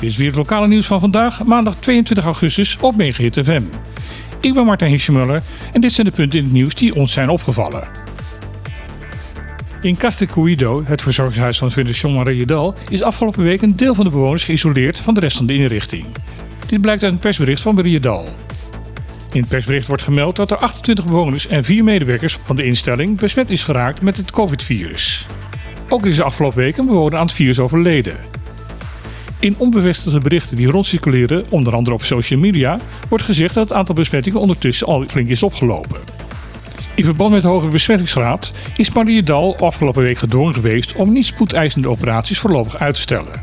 Dit is weer het lokale nieuws van vandaag, maandag 22 augustus op Megahit FM. Ik ben Martijn Hiesjemuller en dit zijn de punten in het nieuws die ons zijn opgevallen. In Castecuido, het verzorgingshuis van Fundación Mariedal, is afgelopen week een deel van de bewoners geïsoleerd van de rest van de inrichting. Dit blijkt uit een persbericht van Mariedal. In het persbericht wordt gemeld dat er 28 bewoners en 4 medewerkers van de instelling besmet is geraakt met het COVID-virus. Ook is er afgelopen week een bewoner aan het virus overleden. In onbevestigde berichten die rondcirculeren, onder andere op social media, wordt gezegd dat het aantal besmettingen ondertussen al flink is opgelopen. In verband met de hogere besmettingsgraad is Mariedal afgelopen week gedwongen geweest om niet spoedeisende operaties voorlopig uit te stellen.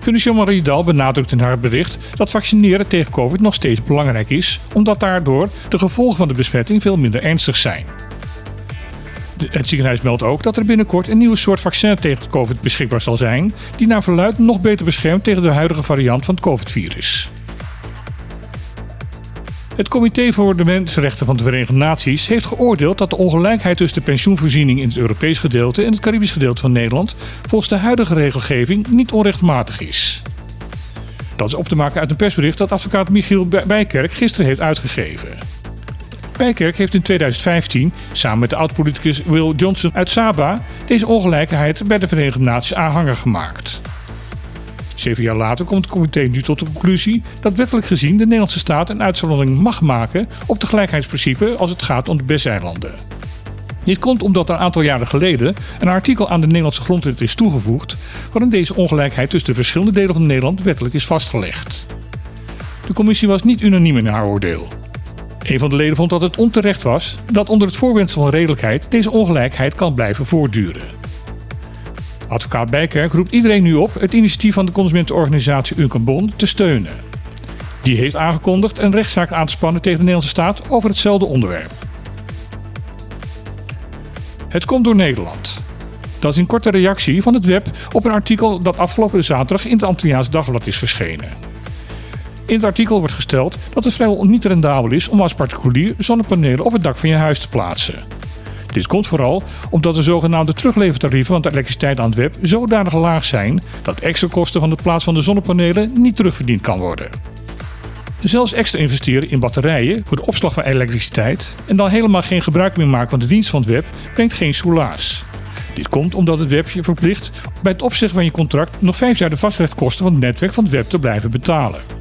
Fundación Mariedal benadrukt in haar bericht dat vaccineren tegen COVID nog steeds belangrijk is, omdat daardoor de gevolgen van de besmetting veel minder ernstig zijn. Het ziekenhuis meldt ook dat er binnenkort een nieuwe soort vaccin tegen COVID beschikbaar zal zijn, die naar verluidt nog beter beschermt tegen de huidige variant van het COVID-virus. Het Comité voor de Mensenrechten van de Verenigde Naties heeft geoordeeld dat de ongelijkheid tussen de pensioenvoorziening in het Europees gedeelte en het Caribisch gedeelte van Nederland volgens de huidige regelgeving niet onrechtmatig is. Dat is op te maken uit een persbericht dat advocaat Michiel Bijkerk gisteren heeft uitgegeven. Bijkerk heeft in 2015 samen met de oud-politicus Will Johnson uit Saba deze ongelijkheid bij de Verenigde Naties aanhanger gemaakt. Zeven jaar later komt het comité nu tot de conclusie dat wettelijk gezien de Nederlandse staat een uitzondering mag maken op de gelijkheidsprincipe als het gaat om de BES-eilanden. Dit komt omdat een aantal jaren geleden een artikel aan de Nederlandse grondwet is toegevoegd waarin deze ongelijkheid tussen de verschillende delen van Nederland wettelijk is vastgelegd. De commissie was niet unaniem in haar oordeel. Een van de leden vond dat het onterecht was dat onder het voorwendsel van redelijkheid deze ongelijkheid kan blijven voortduren. Advocaat Bijkerk roept iedereen nu op het initiatief van de consumentenorganisatie Uncambon te steunen. Die heeft aangekondigd een rechtszaak aan te spannen tegen de Nederlandse staat over hetzelfde onderwerp. Het komt door Nederland. Dat is een korte reactie van het web op een artikel dat afgelopen zaterdag in het Antilliaans Dagblad is verschenen. In het artikel wordt gesteld dat het vrijwel niet rendabel is om als particulier zonnepanelen op het dak van je huis te plaatsen. Dit komt vooral omdat de zogenaamde teruglevertarieven van de elektriciteit aan het web zodanig laag zijn dat extra kosten van de plaats van de zonnepanelen niet terugverdiend kan worden. Zelfs extra investeren in batterijen voor de opslag van elektriciteit en dan helemaal geen gebruik meer maken van de dienst van het web brengt geen soelaas. Dit komt omdat het web je verplicht bij het opzeggen van je contract nog 5 jaar de vastrechtkosten van het netwerk van het web te blijven betalen.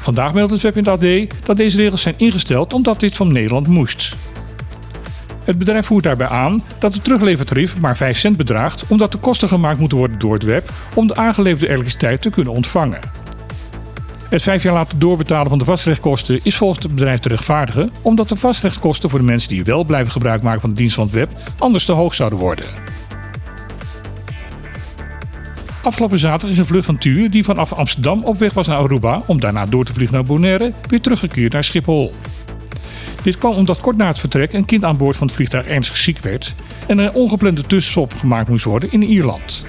Vandaag meldt het web in het AD dat deze regels zijn ingesteld omdat dit van Nederland moest. Het bedrijf voert daarbij aan dat het teruglevertarief maar 5 cent bedraagt omdat de kosten gemaakt moeten worden door het web om de aangeleverde elektriciteit te kunnen ontvangen. Het vijf jaar laten doorbetalen van de vastrechtkosten is volgens het bedrijf te rechtvaardigen, omdat de vastrechtkosten voor de mensen die wel blijven gebruik maken van de dienst van het web anders te hoog zouden worden. Afgelopen zaterdag is een vlucht van TUR die vanaf Amsterdam op weg was naar Aruba om daarna door te vliegen naar Bonaire weer teruggekeerd naar Schiphol. Dit kwam omdat kort na het vertrek een kind aan boord van het vliegtuig ernstig ziek werd en een ongeplande tussenstop gemaakt moest worden in Ierland.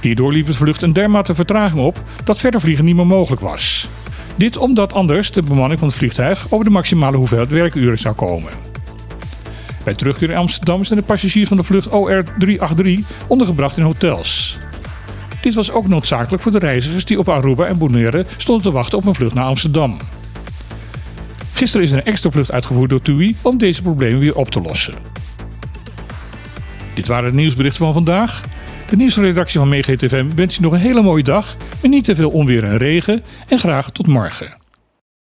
Hierdoor liep het vlucht een dermate vertraging op dat verder vliegen niet meer mogelijk was. Dit omdat anders de bemanning van het vliegtuig over de maximale hoeveelheid werkuren zou komen. Bij terugkeer in Amsterdam zijn de passagiers van de vlucht OR383 ondergebracht in hotels. Dit was ook noodzakelijk voor de reizigers die op Aruba en Bonaire stonden te wachten op een vlucht naar Amsterdam. Gisteren is er een extra vlucht uitgevoerd door TUI om deze problemen weer op te lossen. Dit waren de nieuwsberichten van vandaag. De nieuwsredactie van MeeGTFM wens je nog een hele mooie dag met niet te veel onweer en regen en graag tot morgen.